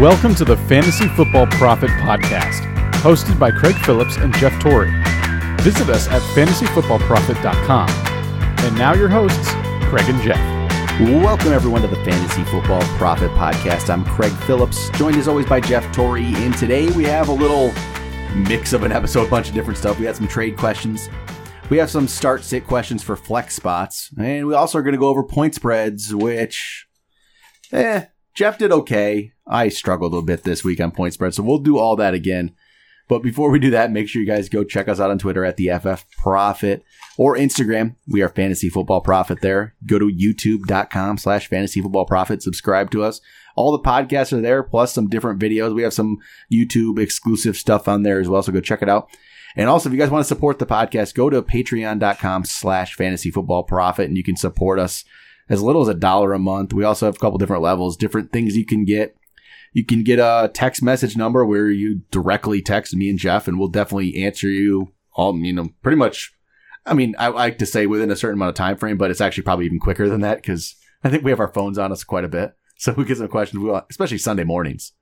Welcome to the Fantasy Football Profit Podcast, hosted by Craig Phillips and Jeff Torrey. Visit us at fantasyfootballprofit.com. And now your hosts, Craig and Jeff. Welcome everyone to the Fantasy Football Profit Podcast. I'm Craig Phillips, joined as always by Jeff Torrey. And today we have a little mix of an episode, a bunch of different stuff. We had some trade questions. We have some start sit questions for flex spots. And we also are going to go over point spreads, which, eh, Jeff did okay. I struggled a bit this week on point spread, so we'll do all that again. But before we do that, make sure you guys go check us out on Twitter at the FF Profit or Instagram. We are Fantasy Football Profit there. Go to youtube.com slash fantasy football profit. Subscribe to us. All the podcasts are there, plus some different videos. We have some YouTube exclusive stuff on there as well, so go check it out. And also, if you guys want to support the podcast, go to patreon.com slash fantasy football profit and you can support us as little as a dollar a month. We also have a couple different levels, different things you can get. You can get a text message number where you directly text me and Jeff, and we'll definitely answer you all, you know, pretty much. I mean, I like to say within a certain amount of time frame, but it's actually probably even quicker than that because I think we have our phones on us quite a bit. So we get some questions, we especially Sunday mornings.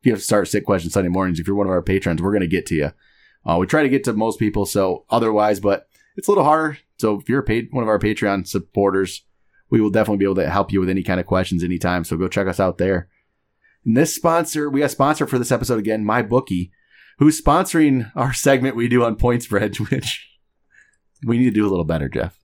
If you have to start sit questions Sunday mornings, if you're one of our patrons, we're going to get to you. Uh, we try to get to most people, so otherwise, but it's a little harder. So if you're paid one of our Patreon supporters, we will definitely be able to help you with any kind of questions anytime. So go check us out there. And this sponsor, we got a sponsor for this episode again, my bookie, who's sponsoring our segment we do on point spread, which we need to do a little better, Jeff.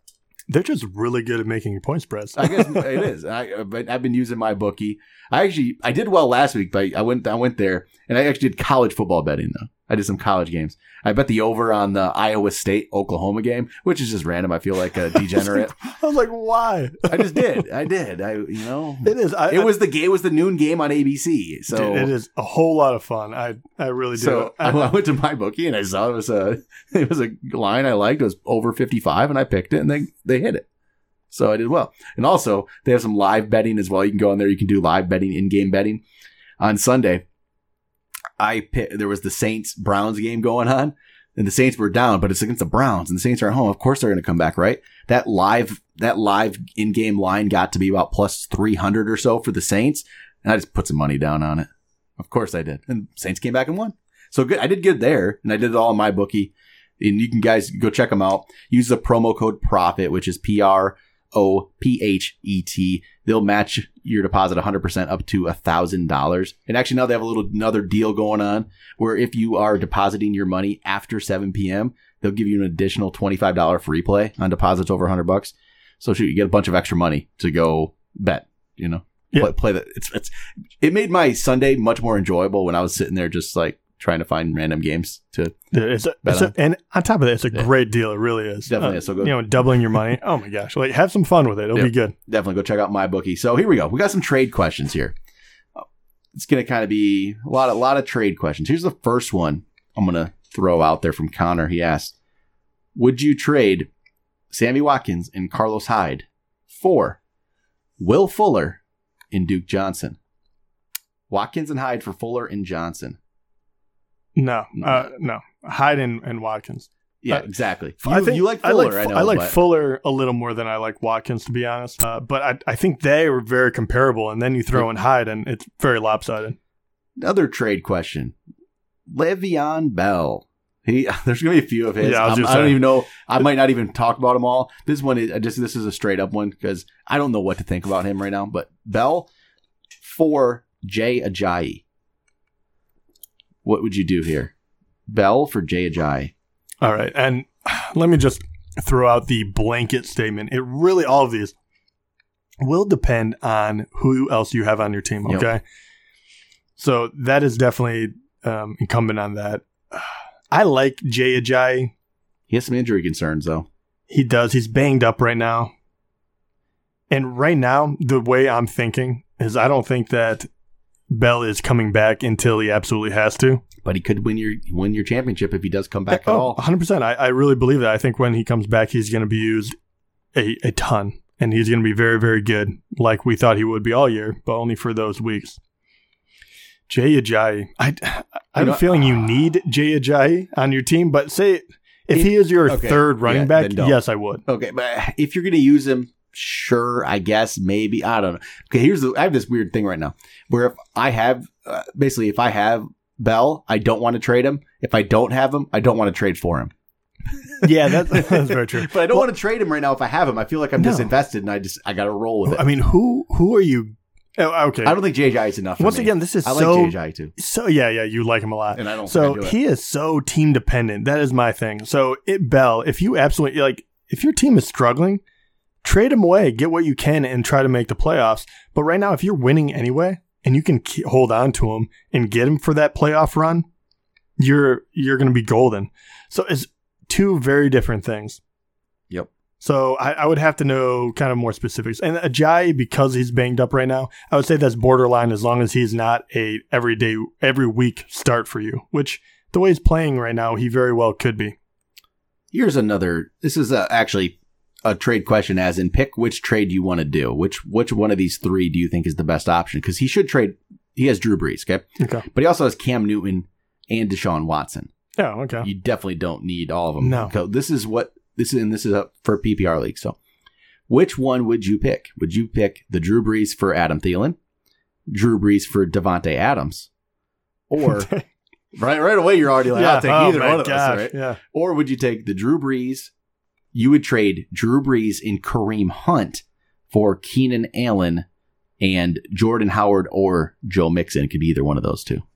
They're just really good at making point spreads. I guess it is. I, uh, but I've been using my bookie. I actually I did well last week, but I went I went there and I actually did college football betting though. I did some college games. I bet the over on the Iowa State Oklahoma game, which is just random. I feel like a degenerate. I was like, why? I just did. I did. I you know It is. I, it was the game. It was the noon game on ABC. So Dude, it is a whole lot of fun. I I really do. So I, I went to my bookie and I saw it was a it was a line I liked. It was over fifty five, and I picked it, and they they hit it. So I did well. And also they have some live betting as well. You can go in there. You can do live betting, in game betting. On Sunday, I there was the Saints Browns game going on, and the Saints were down, but it's against the Browns, and the Saints are at home. Of course, they're going to come back, right? That live that live in game line got to be about plus three hundred or so for the Saints, and I just put some money down on it. Of course, I did, and Saints came back and won. So good, I did good there, and I did it all in my bookie. And you can guys go check them out. Use the promo code PROPHET, which is P R O P H E T. They'll match your deposit 100% up to $1,000. And actually now they have a little another deal going on where if you are depositing your money after 7 p.m., they'll give you an additional $25 free play on deposits over 100 bucks. So shoot, you get a bunch of extra money to go bet, you know. Yeah. Play, play that. It's it's it made my Sunday much more enjoyable when I was sitting there just like trying to find random games to it's a, Bet it's a, on. and on top of that, it's a Yeah. great deal. It really is. Definitely Uh. So go- You know, doubling your money. Oh my gosh! Like, have some fun with it. It'll Yeah. be good. definitely go check out my bookie. So here we go. We got some trade questions here. It's going to kind of be a lot, a lot of trade questions. Here's the first one I'm going to throw out there from Connor. He asked, "Would you trade Sammy Watkins and Carlos Hyde for Will Fuller and Duke Johnson? Watkins and Hyde for Fuller and Johnson. No, uh, no. Hyde and, and Watkins. Yeah, Uh, exactly. You, I think you like I Fuller, like, I, know. I like but- Fuller a little more than I like Watkins, to be honest. Uh, but I, I think they were very comparable. And then you throw in Hyde, and it's very lopsided. Another trade question. Le'Veon Bell. He, there's gonna be a few of his. Yeah, I I don't even know. I might not even talk about them all. This one is I just. This is a straight up one because I don't know what to think about him right now. But Bell for Jay Ajayi. What would you do here? Bell for Jay Ajayi. All right. And let me just throw out the blanket statement. It really, all of these will depend on who else you have on your team. Yep. Okay. So that is definitely um, incumbent on that. I like Jay Ajayi. He has some injury concerns though. He does. He's banged up right now. And right now, the way I'm thinking is I don't think that Bell is coming back until he absolutely has to. But he could win your win your championship if he does come back at oh, all. 100%. I, I really believe that. I think when he comes back, he's going to be used a, a ton. And he's going to be very, very good, like we thought he would be all year, but only for those weeks. Jay Ajayi. I, I have a feeling you uh, need Jay Ajayi on your team, but say if If- he is your okay, third running yeah, back, yes, I would. Okay, but if you're going to use him sure, I guess, maybe. I don't know. Okay, here's the I have this weird thing right now where if I have uh, basically if I have Bell, I don't want to trade him. If I don't have him, I don't want to trade for him. Yeah, that's, that's very true. But I don't want to trade him right now if I have him. I feel like I'm No. disinvested and I just I got to roll with it. I mean, who who are you? Oh, okay. I don't think JJ is enough. For Once again, this is I like so JJ too, so yeah yeah you like him a lot. and I don't. So I do he is so team dependent. That is my thing. So it Bell, if you absolutely like, if your team is struggling, trade him away, get what you can, and try to make the playoffs. But right now, if you're winning anyway, and you can hold on to him and get him for that playoff run, you're you're going to be golden. So it's two very different things. Yep. So I, I would have to know kind of more specifics. And Ajayi, because he's banged up right now, I would say that's borderline as long as he's not a everyday, every week start for you. Which the way he's playing right now, he very well could be. Here's another. This is uh actually a trade question, as in pick which trade you want to do. Which which one of these three do you think is the best option? Because he should trade. He has Drew Brees, okay, Okay. but he also has Cam Newton and Deshaun Watson. Oh, Okay. You definitely don't need all of them. No. So this is what this is, and this is up for PPR league. So, which one would you pick? Would you pick the Drew Brees for Adam Thielen, Drew Brees for Davante Adams, or right right away you're already like yeah. I'll take Oh either one of gosh, us, right? Yeah. Or would you take the Drew Brees? You would trade Drew Brees and Kareem Hunt for Keenan Allen and Jordan Howard or Joe Mixon. It could be either one of those two. Oh,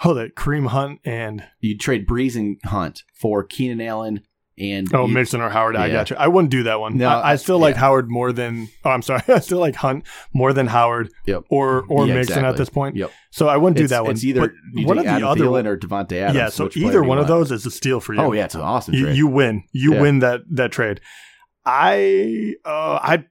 Hold it. Kareem Hunt and You'd trade Brees and Hunt for Keenan Allen and oh Mixon or Howard. I Yeah. got you. I wouldn't do that one. No, I, I I- still like yeah. Howard more than. Oh, I'm sorry. I still like Hunt more than Howard Yep. or or Yeah, Mixon at this point. Yep. So I wouldn't do it's, that one. It's either one of the Adam other Thielen or Davante Adams. yeah. So either one of those is a steal for you. Oh yeah, it's an awesome you, trade. you win. You win that that trade. I uh, I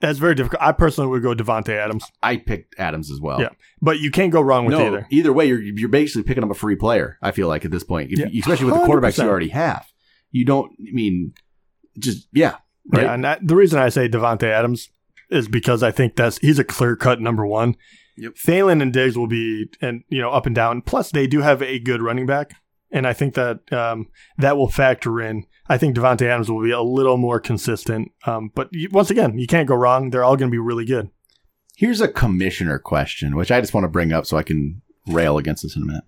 that's very difficult. I personally would go Davante Adams, I picked Adams as well. Yeah, but you can't go wrong with no, either. way, you're you're basically picking up a free player. I feel like at this point, If Yeah. especially with the quarterbacks you already have, you don't. I mean, just yeah, right. Yeah, and that, the reason I say Davante Adams is because I think that's he's a clear cut number one. Yep. Thielen and Diggs will be and you know up and down. Plus, they do have a good running back, and I think that um, that will factor in. I think Davante Adams will be a little more consistent. Um, but you, once again, you can't go wrong. They're all going to be really good. Here's a commissioner question, which I just want to bring up so I can rail against this in a minute.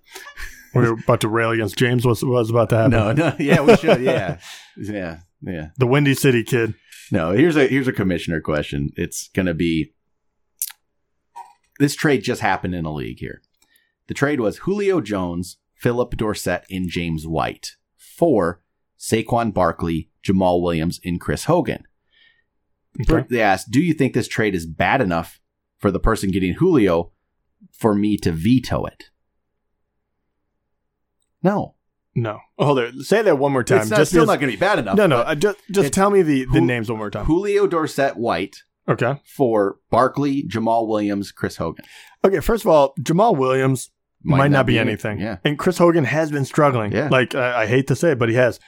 We're about to rail against James. What's what's about to happen? No, no, yeah, we should, yeah, yeah, yeah. The Windy City kid. No, here's a here's a commissioner question. It's gonna be this trade just happened in a league here. The trade was Julio Jones, Phillip Dorsett, and James White for Saquon Barkley, Jamaal Williams, and Chris Hogan. Okay. They asked, "Do you think this trade is bad enough for the person getting Julio for me to veto it?" No, No. Oh, hold it. Say that one more time. it's not, just still because- not going to be bad enough. no, no. uh, just just tell me the, the names one more time. Julio Dorsett White Okay. for Barkley, Jamaal Williams, Chris Hogan. Okay. First of all, Jamaal Williams might, not, be anything. Yeah, And Chris Hogan has been struggling. Yeah. Like I, I hate to say it, but he has.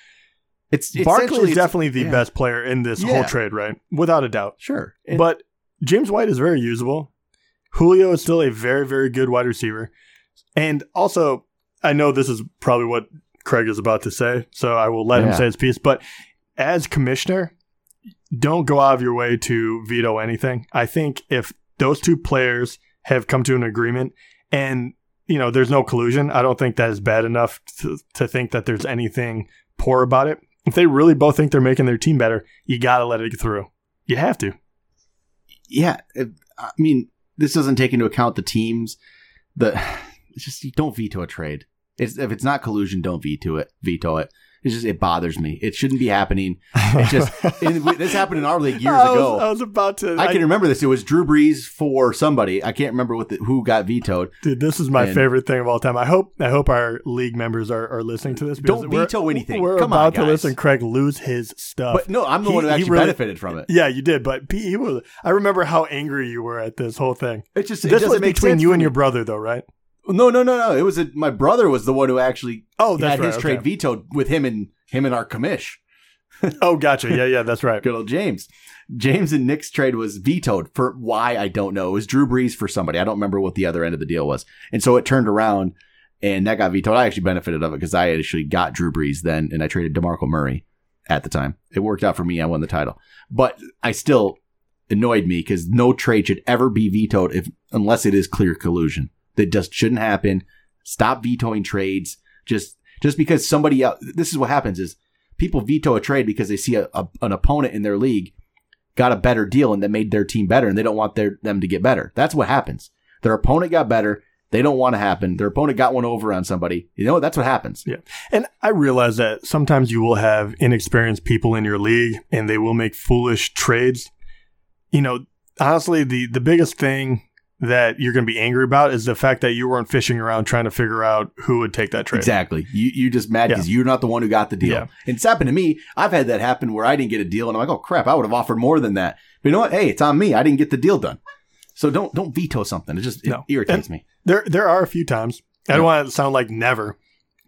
it's, it's Barkley is definitely the yeah. best player in this Yeah. whole trade, right? Without a doubt. Sure, And- but James White is very usable. Julio is still a very, very good wide receiver. And also, I know this is probably what Craig is about to say, so I will let him say his piece. But as commissioner, don't go out of your way to veto anything. I think if those two players have come to an agreement and you know there's no collusion, I don't think that is bad enough to, to think that there's anything poor about it. If they really both think they're making their team better, you got to let it through. You have to. yeah, it- I mean, this doesn't take into account the teams. The just don't veto a trade. It's, if it's not collusion, don't veto it. Veto it. It's just it bothers me. It shouldn't be happening. It just it, this happened in our league years I was, ago. I was about to. I can remember this. It was Drew Brees for somebody. I can't remember what the, who got vetoed. dude, this is my and- favorite thing of all time. I hope I hope our league members are, are listening to this. Don't veto anything. We're Come on, about to guys. listen Craig lose his stuff. But no, I'm the He- one who actually really- benefited from it. yeah, you did. But he was. I remember how angry you were at this whole thing. It just it this doesn't was make between you and your brother, though, right? No, no, no, no. It was a, my brother was the one who actually Oh, that's had right. his okay. trade vetoed with him and him and our commish. Oh, gotcha. Yeah, yeah, that's right. Good old James. James and Nick's trade was vetoed for why I don't know. It was Drew Brees for somebody. I don't remember what the other end of the deal was. And so it turned around and that got vetoed. I actually benefited of it because I actually got Drew Brees then and I traded DeMarco Murray. at the time. It worked out for me. I won the title, but I still annoyed me because no trade should ever be vetoed if unless it is clear collusion. That just shouldn't happen. Stop vetoing trades. Just just because somebody else. This is what happens: is people veto a trade because they see a, a, an opponent in their league got a better deal and that made their team better, and they don't want their them to get better. That's what happens. Their opponent got better. They don't want to happen. Their opponent got one over on somebody. You know, that's what happens. Yeah. And I realize that sometimes you will have inexperienced people in your league and they will make foolish trades. You know, honestly, the, the biggest thing that you're going to be angry about is the fact that you weren't fishing around trying to figure out who would take that trade. Exactly. You you just mad because you're not the one who got the deal. Yeah. And it's happened to me. I've had that happen where I didn't get a deal, and I'm like, oh crap, I would have offered more than that. But you know what? Hey, it's on me. I didn't get the deal done. So don't don't veto something. It just it No. irritates And- me. There there are a few times. I don't want it to sound like never,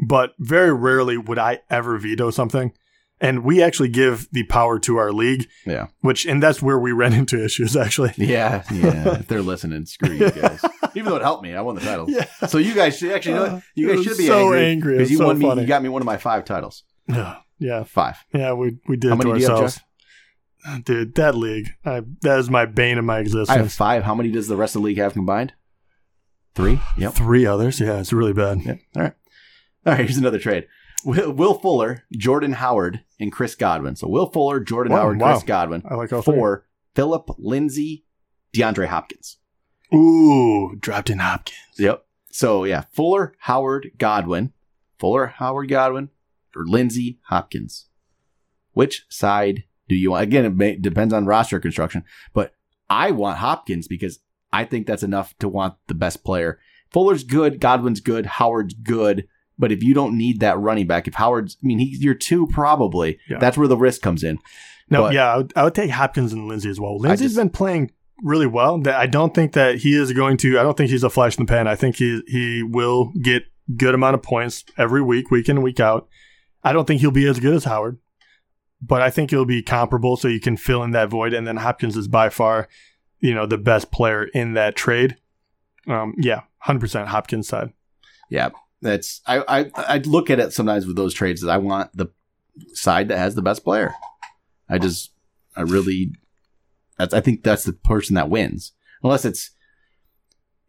but very rarely would I ever veto something. And we actually give the power to our league, Yeah. which and that's where we ran into issues actually. Yeah, yeah. if they're listening, screw you guys. Even though it helped me, I won the title. Yeah. So you guys should actually, you, know, uh, you guys should be so angry. Because you so won me. You got me one of my five titles. Yeah. Five. Yeah, we we did How it many to you have, ourselves. Jeff? Uh, dude, that league, I, that is my bane of my existence. I have five. How many does the rest of the league have combined? Three. Yep. Three others. Yeah, it's really bad. Yep. All right. All right. Here's another trade. Will, Will Fuller, Jordan Howard, and Chris Godwin. So Will Fuller, Jordan Wow, Howard, wow. Chris Godwin I like all three. Phillip Lindsay, DeAndre Hopkins. Ooh, dropped in Hopkins. Yep. So yeah, Fuller, Howard, Godwin, Fuller, Howard, Godwin, or Lindsay, Hopkins. Which side do you want? Again, it may, depends on roster construction, but I want Hopkins because I think that's enough to want the best player. Fuller's good, Godwin's good, Howard's good, but if you don't need that running back, if Howard's, I mean, he's your two probably. Yeah. That's where the risk comes in. No, But- yeah, I would, I would take Hopkins and Lindsay as well. Lindsay's just- been playing really well. That I don't think that he is going to. I don't think he's a flash in the pan. I think he he will get good amount of points every week, week in week out. I don't think he'll be as good as Howard, but I think he'll be comparable, so you can fill in that void. And then Hopkins is by far, you know, the best player in that trade. Um, yeah, hundred percent Hopkins side. Yeah, that's I, I I look at it sometimes with those trades that I want the side that has the best player. I just I really that's I think that's the person that wins. Unless it's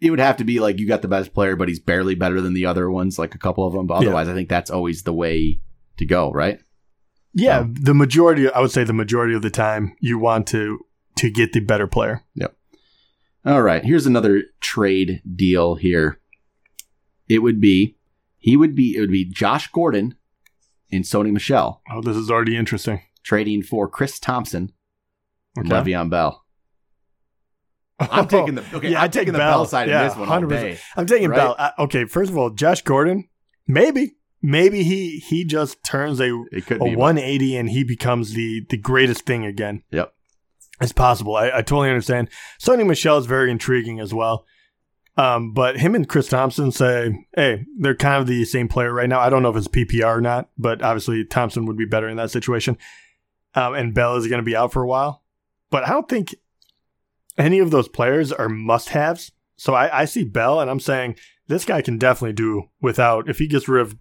it would have to be like you got the best player, but he's barely better than the other ones, like a couple of them. But Yeah. otherwise, I think that's always the way to go, right? Yeah, Um, the majority. I would say the majority of the time you want to to get the better player. Yep. All right, here's another trade deal here. It would be he would be it would be Josh Gordon and Sony Michel Oh, this is already interesting. trading for Chris Thompson and. Le'Veon Bell. I'm taking the okay. I'm taking the Bell, side of this one all 100%. day. I'm taking Right? Bell. Uh, okay, first of all, Josh Gordon, maybe, maybe he he just turns a, It could a be 180 and he becomes the the greatest thing again. Yep. It's possible. I, I totally understand. Sony Michel is very intriguing as well. Um, but him and Chris Thompson say, hey, they're kind of the same player right now. I don't know if it's PPR or not, but obviously Thompson would be better in that situation. Um, and Bell is going to be out for a while. But I don't think any of those players are must haves. So I, I see Bell and I'm saying this guy can definitely do without, if he gets rid of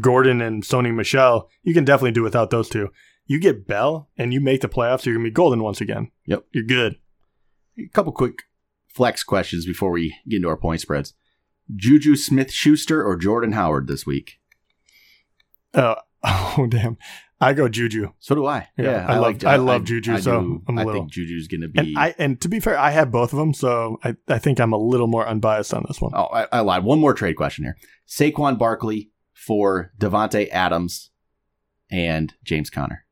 Gordon and Sony Michel, you can definitely do without those two. You get Bell and you make the playoffs, you're going to be golden once again. Yep. You're good. A couple quick flex questions before we get into our point spreads. Juju Smith Schuster or Jordan Howard this week? Uh, oh, damn. I go Juju. So do I. Yeah, I love- I love Juju, so I'm a I little- think Juju's going to be. And I and to be fair, I have both of them, so I, I think I'm a little more unbiased on this one. oh, I, I lied. One more trade question here. Saquon Barkley for Davante Adams and James Conner.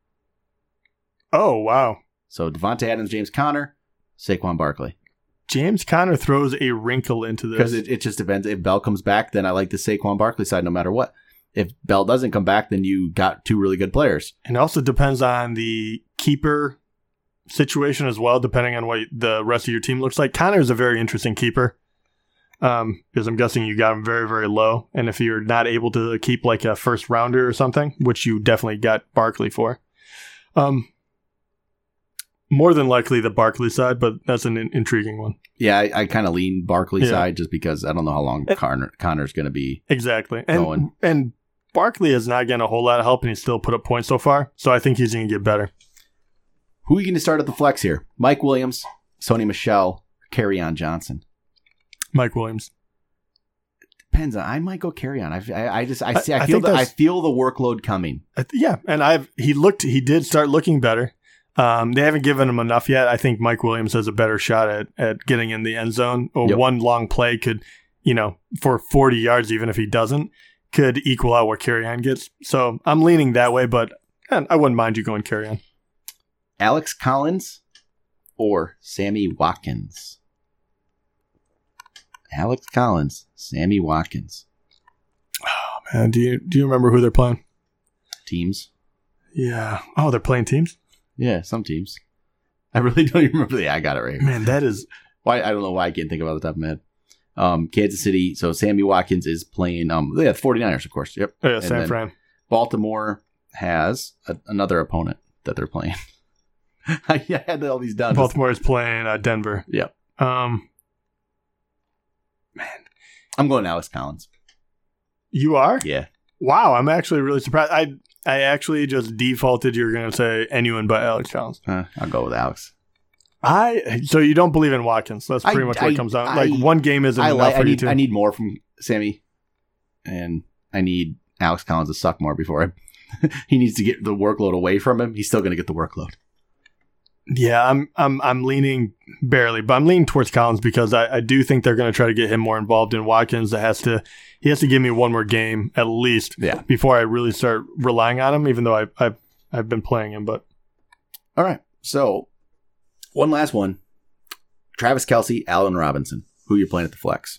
Oh, wow. So Davante Adams, James Conner, Saquon Barkley. James Conner throws a wrinkle into this. Because it, it just depends. If Bell comes back, then I like the Saquon Barkley side no matter what. If Bell doesn't come back, then you got two really good players. and it also depends on the keeper situation as well, depending on what the rest of your team looks like. Conner is a very interesting keeper. Um, because I'm guessing you got him very, very low. And if you're not able to keep like a first rounder or something, which you definitely got Barkley for, um, more than likely the Barkley side, but that's an in- intriguing one. Yeah, I, I kind of lean Barkley Yeah. side just because I don't know how long And- Conner, Conner's going to be. Exactly. And Going. and Barkley is not getting a whole lot of help, and he's still put up points so far. So I think he's going to get better. Who are you going to start at the flex here? Mike Williams, Sony Michel, Carry on Johnson. Mike Williams. Depends on. I might go Kerryon. I, I, I just I I- see. I, feel the, I feel the workload coming. Th- yeah, and I've he looked he did start looking better. Um, they haven't given him enough yet. I think Mike Williams has a better shot at at getting in the end zone. Or Yep. one long play could, you know, for forty yards, even if he doesn't, could equal out what Kerryon gets. So I'm leaning that way, but eh, I wouldn't mind you going Kerryon. Alex Collins or Sammy Watkins. Alex Collins, Sammy Watkins. Oh man, do you do you remember who they're playing? Teams. Yeah. Oh, they're playing teams. Yeah, some teams. I really don't even remember. the. I got it right. Man, that is Why I don't know why I can't think about the top of my head. Um, Kansas City. So Sammy Watkins is playing. Um, yeah, 49ers, of course. Yep. oh, yeah, And San Fran. Baltimore has a, another opponent that they're playing. I had all these done. Baltimore is playing uh, Denver. Yep. Um, I'm going Alex Collins. you are. Yeah. Wow, I'm actually really surprised. I I actually just defaulted. You're going to say anyone but Alex Collins. Uh, I'll go with Alex. I so you don't believe in Watkins. That's pretty I- much what I- it comes out. I- Like one game isn't enough like. for I you need. too. I need more from Sammy, and I need Alex Collins to suck more before I. he needs to get the workload away from him. He's still going to get the workload. Yeah, I'm I'm I'm leaning barely, but I'm leaning towards Collins because I, I do think they're going to try to get him more involved in Watkins. That has to he has to give me one more game at least Yeah. before I really start relying on him. Even though I I've I've been playing him, but All right. So, one last one. Travis Kelce, Allen Robinson. Who you playing at the flex?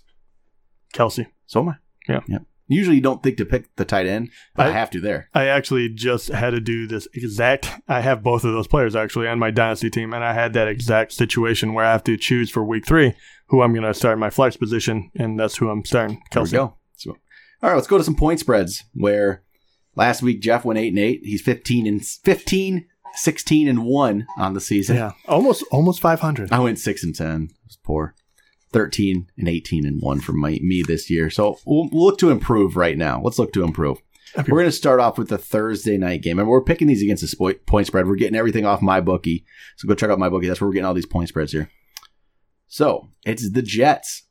Kelce. So am I. Yeah. Yep. Usually you don't think to pick the tight end, but I, I- have to there. I actually just had to do this exact. I have both of those players actually on my dynasty team, and I had that exact situation where I have to choose for week three who I'm going to start in my flex position, and that's who I'm starting. There we Kelce. go. So, all right, let's go to some point spreads. Where last week Jeff went eight and eight. He's fifteen and 15, 16 and one on the season. Yeah, almost almost 500. I went six and ten. It was poor. Thirteen and eighteen and one for my, me this year. So we'll, we'll look to improve right now. Let's look to improve. We're going to start off with the Thursday night game, and we're picking these against the point spread. We're getting everything off my bookie, so go check out my bookie. That's where we're getting all these point spreads here. So it's the Jets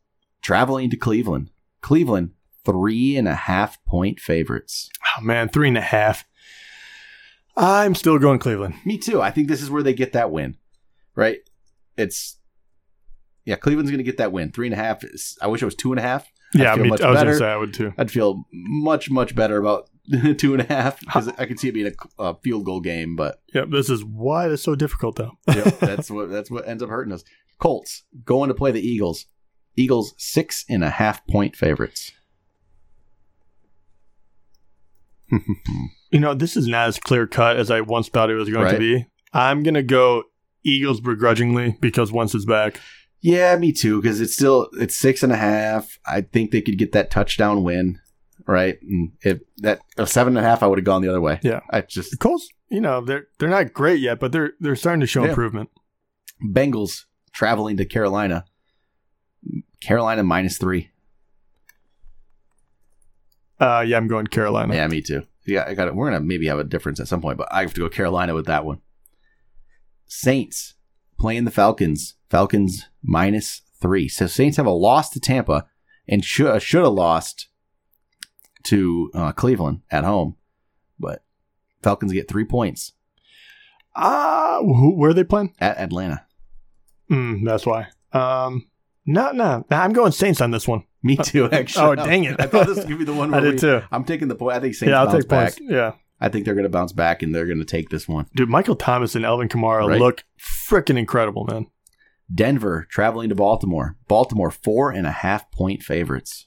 traveling to Cleveland. Cleveland three and a half point favorites. Oh man, three and a half. I'm still going Cleveland. Me too. I think this is where they get that win, right? It's yeah, Cleveland's going to get that win. Three and a half. Is, I wish it was two and a half. I'd Yeah, feel me, much I was going better. to say I would too. I'd feel much much better about two and a half because I could see it being a, a field goal game, but Yep, this is why it's so difficult though. yep, that's what that's what ends up hurting us. Colts going to play the Eagles. Eagles six and a half point favorites. You know, this is not as clear cut as I once thought it was going Right. to be. I'm going to go Eagles begrudgingly because once it's back. Yeah, me too. Because it's still it's six and a half. I think they could get that touchdown win, right? And if that a seven and a half, I would have gone the other way. Yeah. I just The Colts, you know, they're they're not great yet, but they're they're starting to show Yeah. improvement. Bengals traveling to Carolina. Carolina minus three. Uh, yeah, I'm going Carolina. Yeah, me too. Yeah, I got it. We're gonna maybe have a difference at some point, but I have to go Carolina with that one. Saints playing the Falcons. Falcons minus three. So Saints have a loss to Tampa and should should have lost to uh, Cleveland at home, but Falcons get three points Ah, who where are they playing? at Atlanta. Mm, that's why. Um, no, no, I'm going Saints on this one. Me too. Actually. Oh, dang it. I thought this was gonna be the one. I did we, too. I'm taking the point. I think Saints yeah, I'll bounce take back. points. Yeah, I think they're going to bounce back and they're going to take this one. dude, Michael Thomas and Alvin Kamara Right. look freaking incredible, man. Denver traveling to Baltimore. Baltimore four and a half point favorites.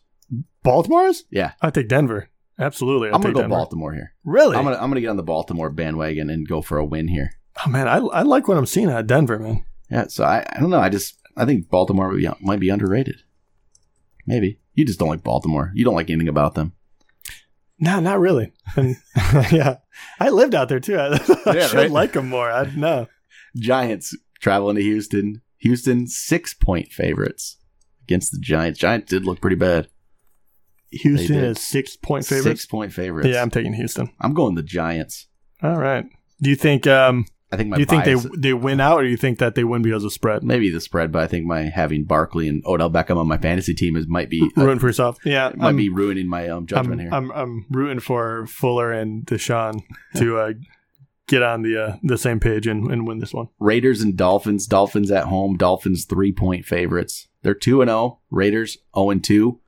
Baltimore's? Yeah. I take Denver. Absolutely, I I'm gonna take go Denver. Baltimore here. Really? I'm gonna I'm gonna get on the Baltimore bandwagon and go for a win here. oh man, I I like what I'm seeing at Denver, man. Yeah. So I, I don't know. I just I think Baltimore might be, might be underrated. Maybe you just don't like Baltimore. You don't like anything about them. No, not really. And yeah, I lived out there too. I, I Yeah, should right? like them more. I know. Giants traveling to Houston. Houston six point favorites against the Giants. Giants did look pretty bad. Houston is six point favorites. Six point favorites. Yeah, I'm taking Houston. I'm going the Giants. All right. Do you think um I think my do you think they they win out or do you think that they win because of spread? maybe the spread, but I think my having Barkley and Odell Beckham on my fantasy team is might be uh, Ruin for yourself. Yeah. might I'm, be ruining my um, judgment I'm, here. I'm I'm rooting for Fuller and Deshaun to uh, get on the uh, the same page and, and win this one. Raiders and Dolphins. Dolphins at home. Dolphins three point favorites. They're two and zero. Raiders zero and two,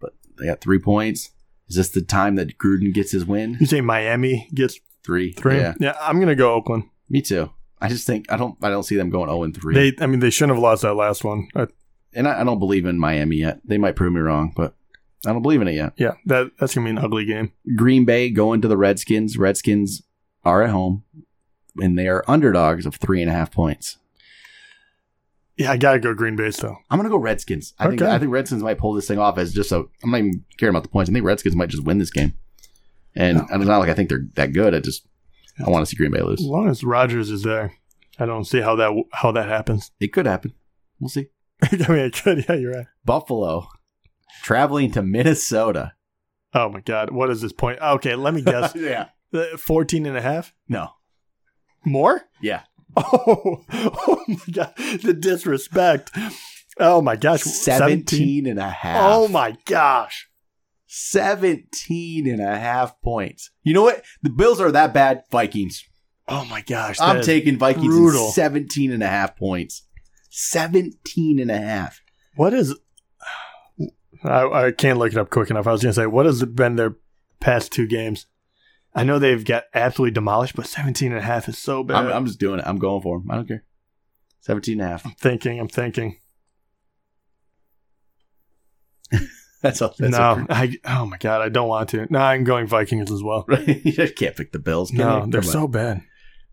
but they got three points. Is this the time that Gruden gets his win? You say Miami gets Three. three? Yeah, I'm gonna go Oakland. me too. I just think I don't. I don't see them going zero and three. They I mean they shouldn't have lost that last one. Uh, and I, I don't believe in Miami yet. They might prove me wrong, but I don't believe in it yet. yeah, that that's gonna be an ugly game. Green Bay going to the Redskins. Redskins are at home, and they are underdogs of three and a half points. Yeah, I gotta go Green Bay still. I'm gonna go Redskins. I think I think Redskins might pull this thing off as just a. I'm not even caring about the points. I think Redskins might just win this game, and, and it's not like I think they're that good. I just I want to see Green Bay lose. As long as Rodgers is there, I don't see how that how that happens. It could happen. We'll see. I mean, it could. Yeah, you're right. Buffalo traveling to Minnesota. Oh my God, what is this point? Okay, let me guess. yeah. Uh, 14 and a half? No. More? Yeah. Oh, oh my God, the disrespect. Oh my gosh, 17 and a half. Oh my gosh. 17 and a half points. You know what? The Bills are that bad. Vikings. Oh my gosh. I'm taking Vikings in brutal. 17 and a half points. 17 and a half. What is. I, I can't look it up quick enough. I was going to say, what has been their past two games? I know they've got absolutely demolished, but 17 and a half is so bad. I'm, I'm just doing it. I'm going for them. I don't care. 17 and a half. I'm thinking, I'm thinking. That's all. That's no, I, oh my God, I don't want to. No, I'm going Vikings as well. Right? you can't pick the Bills. No, you? they're Come on. so bad.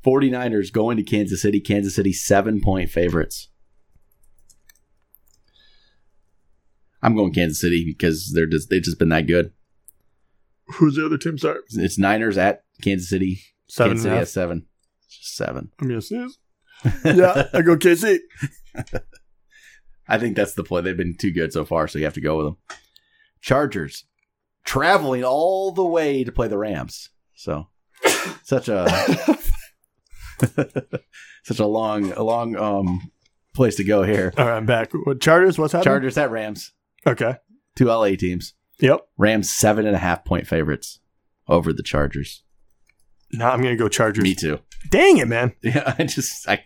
49ers going to Kansas City. Kansas City seven point favorites. I'm going Kansas City because they're just they've just been that good. Who's the other team? Sorry. It's Niners at Kansas City. Seven Kansas City a at seven. Seven. I'm going to sneeze. Yeah, I go KC. I think that's the play. They've been too good so far, so you have to go with them. Chargers traveling all the way to play the Rams. So such a such a long a long um place to go here. All right, I'm back. What Chargers? What's happening? Chargers at Rams. Okay. Two LA teams. Yep. Rams seven and a half point favorites over the Chargers. No, I'm gonna go Chargers. Me too. Dang it, man. Yeah, I just I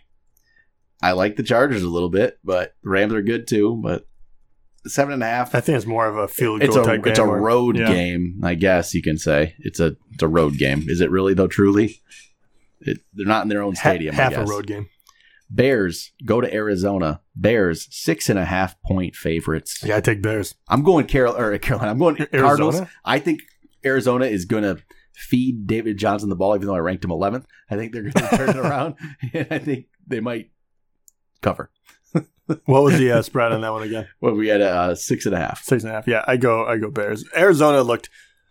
I like the Chargers a little bit, but the Rams are good too. But seven and a half. I think it's more of a field It's goal a type it's a where- road yeah. game, I guess you can say. It's a it's a road game. Is it really though? Truly, it, they're not in their own stadium. I half a road game. Bears go to Arizona. Bears six and a half point favorites. Yeah, I take Bears. I'm going Carol or Carolina. I'm going Arizona? Cardinals. I think Arizona is going to feed David Johnson the ball, even though I ranked him 11th. I think they're going to turn it around, and I think they might cover. What was the uh, spread on that one again? Well, we had uh, six and a half. Six and a half. Yeah, I go. I go Bears. Arizona looked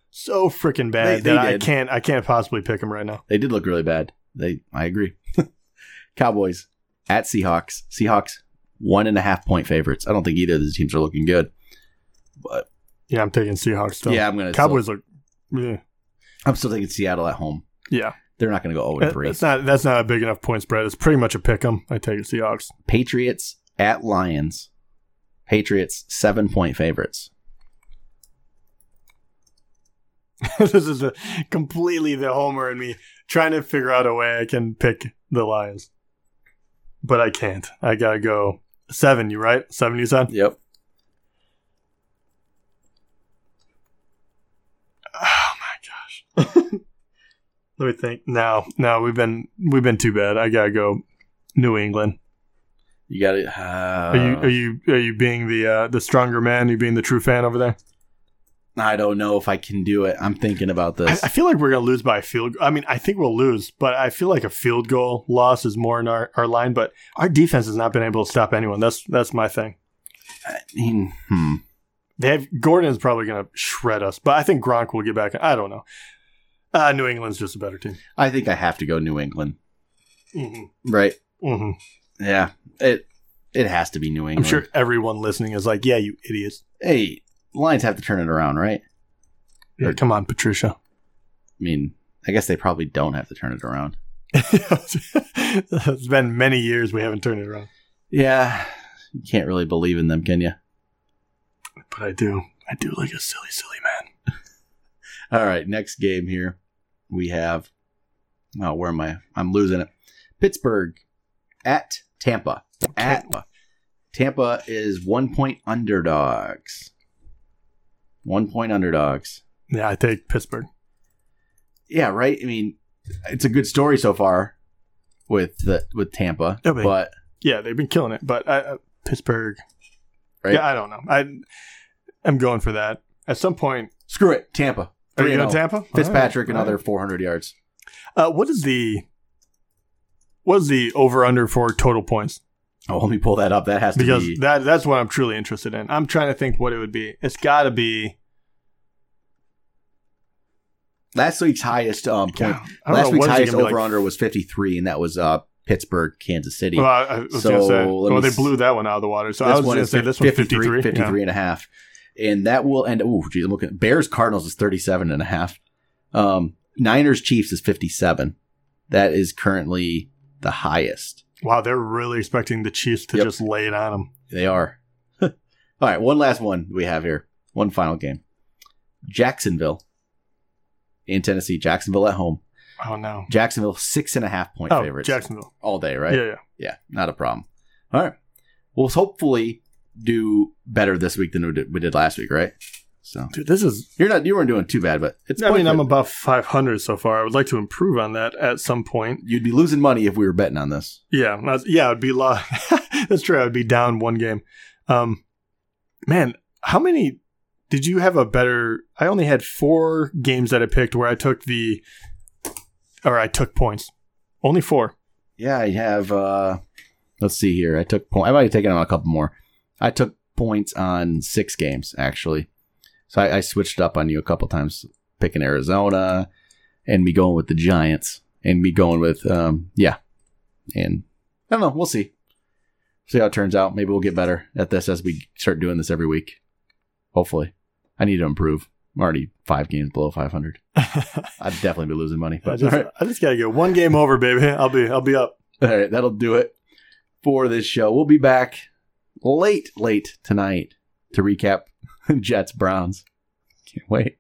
so freaking bad They- they that I can't. I can't possibly pick them right now. They did look really bad. They, I agree. Cowboys at Seahawks. Seahawks one and a half point favorites. I don't think either of these teams are looking good, but Yeah, I'm taking Seahawks still. yeah, I'm gonna. Cowboys look. Yeah, I'm still taking Seattle at home. yeah. They're not going to go 0 That- three. That's not. That's not a big enough point spread. It's pretty much a pick 'em. I take Seahawks. Patriots at Lions. Patriots seven point favorites. this is a, completely the homer in me trying to figure out a way I can pick the Lions, but I can't. I gotta go seven. You right? Seven. You said. Yep. Oh my gosh. Let me think. No, no, we've been we've been too bad. I gotta go New England. You got it. Uh, Are you are you are you being the uh, the stronger man? you being the true fan over there? I don't know if I can do it. I'm thinking about this. I feel like we're gonna lose by a field. I mean, I think we'll lose, but I feel like a field goal loss is more in our, our line. But our defense has not been able to stop anyone. That's that's my thing. I mean, hmm. They have Gordon is probably gonna shred us, but I think Gronk will get back. I don't know. Uh, New England's just a better team. I think I have to go New England. Mm-hmm. Right. Mm-hmm. Yeah. It it has to be New England. I'm sure everyone listening is like, "Yeah, you idiots." Hey, Lions have to turn it around, right? Yeah, come on, Patricia. I mean, I guess they probably don't have to turn it around. it's been many years we haven't turned it around. Yeah, you can't really believe in them, can you? But I do. I do like a silly, silly man. All right, next game here we have. Oh, where am I? I'm losing it. Pittsburgh at Tampa. At Tampa. Tampa is one point underdogs. One point underdogs. Yeah, I take Pittsburgh. Yeah, right. I mean, it's a good story so far with the with Tampa, Yeah, but- but Yeah, they've been killing it, but I, uh, Pittsburgh. right. Yeah, I don't know. I I'm going for that. At some point, Screw it, Tampa. are you 3-0. going Tampa? Fitzpatrick right, another right. 400 yards. Uh, what is the what is the over under for total points? Oh, let me pull that up. That has to be. Because that that's what I'm truly interested in. I'm trying to think what it would be. It's got to be. Last week's highest um, point. Yeah, Last know, week's what is it highest over like? under was 53, and that was uh, Pittsburgh, Kansas City. Well, I, I was So, gonna say. Well, they blew that one out of the water. So I was going to say this one 53, 53. 53 Yeah. and a half. And that will end. Ooh, geez, I'm looking. Bears Cardinals is 37 and a half. Um, Niners Chiefs is 57. That is currently the highest. Wow, they're really expecting the Chiefs to Yep. just lay it on them. They are. All right, one last one we have here. One final game. Jacksonville in Tennessee. Jacksonville at home. Oh no. Jacksonville six and a half point Oh, favorites Jacksonville. all day, right? Yeah, yeah. Yeah, not a problem. All right. We'll hopefully do better this week than we did, we did last week, right? So Dude, this is. you're not you weren't doing too bad, but it's. I mean, I'm a, above 500 so far. I would like to improve on that at some point. you'd be losing money if we were betting on this. Yeah, that's- yeah, it'd be lo- That's true. I'd be down one game. Um, man, how many did you have a better? I only had four games that I picked where I took the, or I took points. Only four. Yeah, I have. uh Let's see here. I took point. I might have taken on a couple more. I took points on six games actually, so I, I switched up on you a couple times, picking Arizona, and me going with the Giants, and me going with um yeah, and I don't know. We'll see. See how it turns out. Maybe we'll get better at this as we start doing this every week. Hopefully, I need to improve. I'm already five games below 500. I I'd definitely be losing money. But just, all right. I just gotta get one game over, baby. I'll be, I'll be up. All right, that'll do it for this show. We'll be back late, late tonight to recap Jets Browns. Can't wait.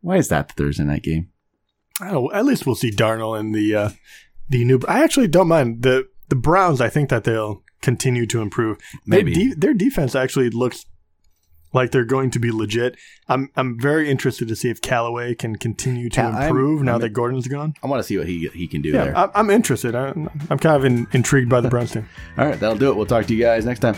Why is that the Thursday night game? I at least we'll see Darnold in the, uh, the new. I actually don't mind the the Browns. I think that they'll continue to improve. Their Maybe. de- their defense actually looks like they're going to be legit. I'm I'm very interested to see if Callaway can continue to I'm- improve now I'm- that Gordon's gone. I want to see what he he can do Yeah, there. I, I'm interested. I, I'm kind of in, intrigued by the Browns team. All right, that'll do it. We'll talk to you guys next time.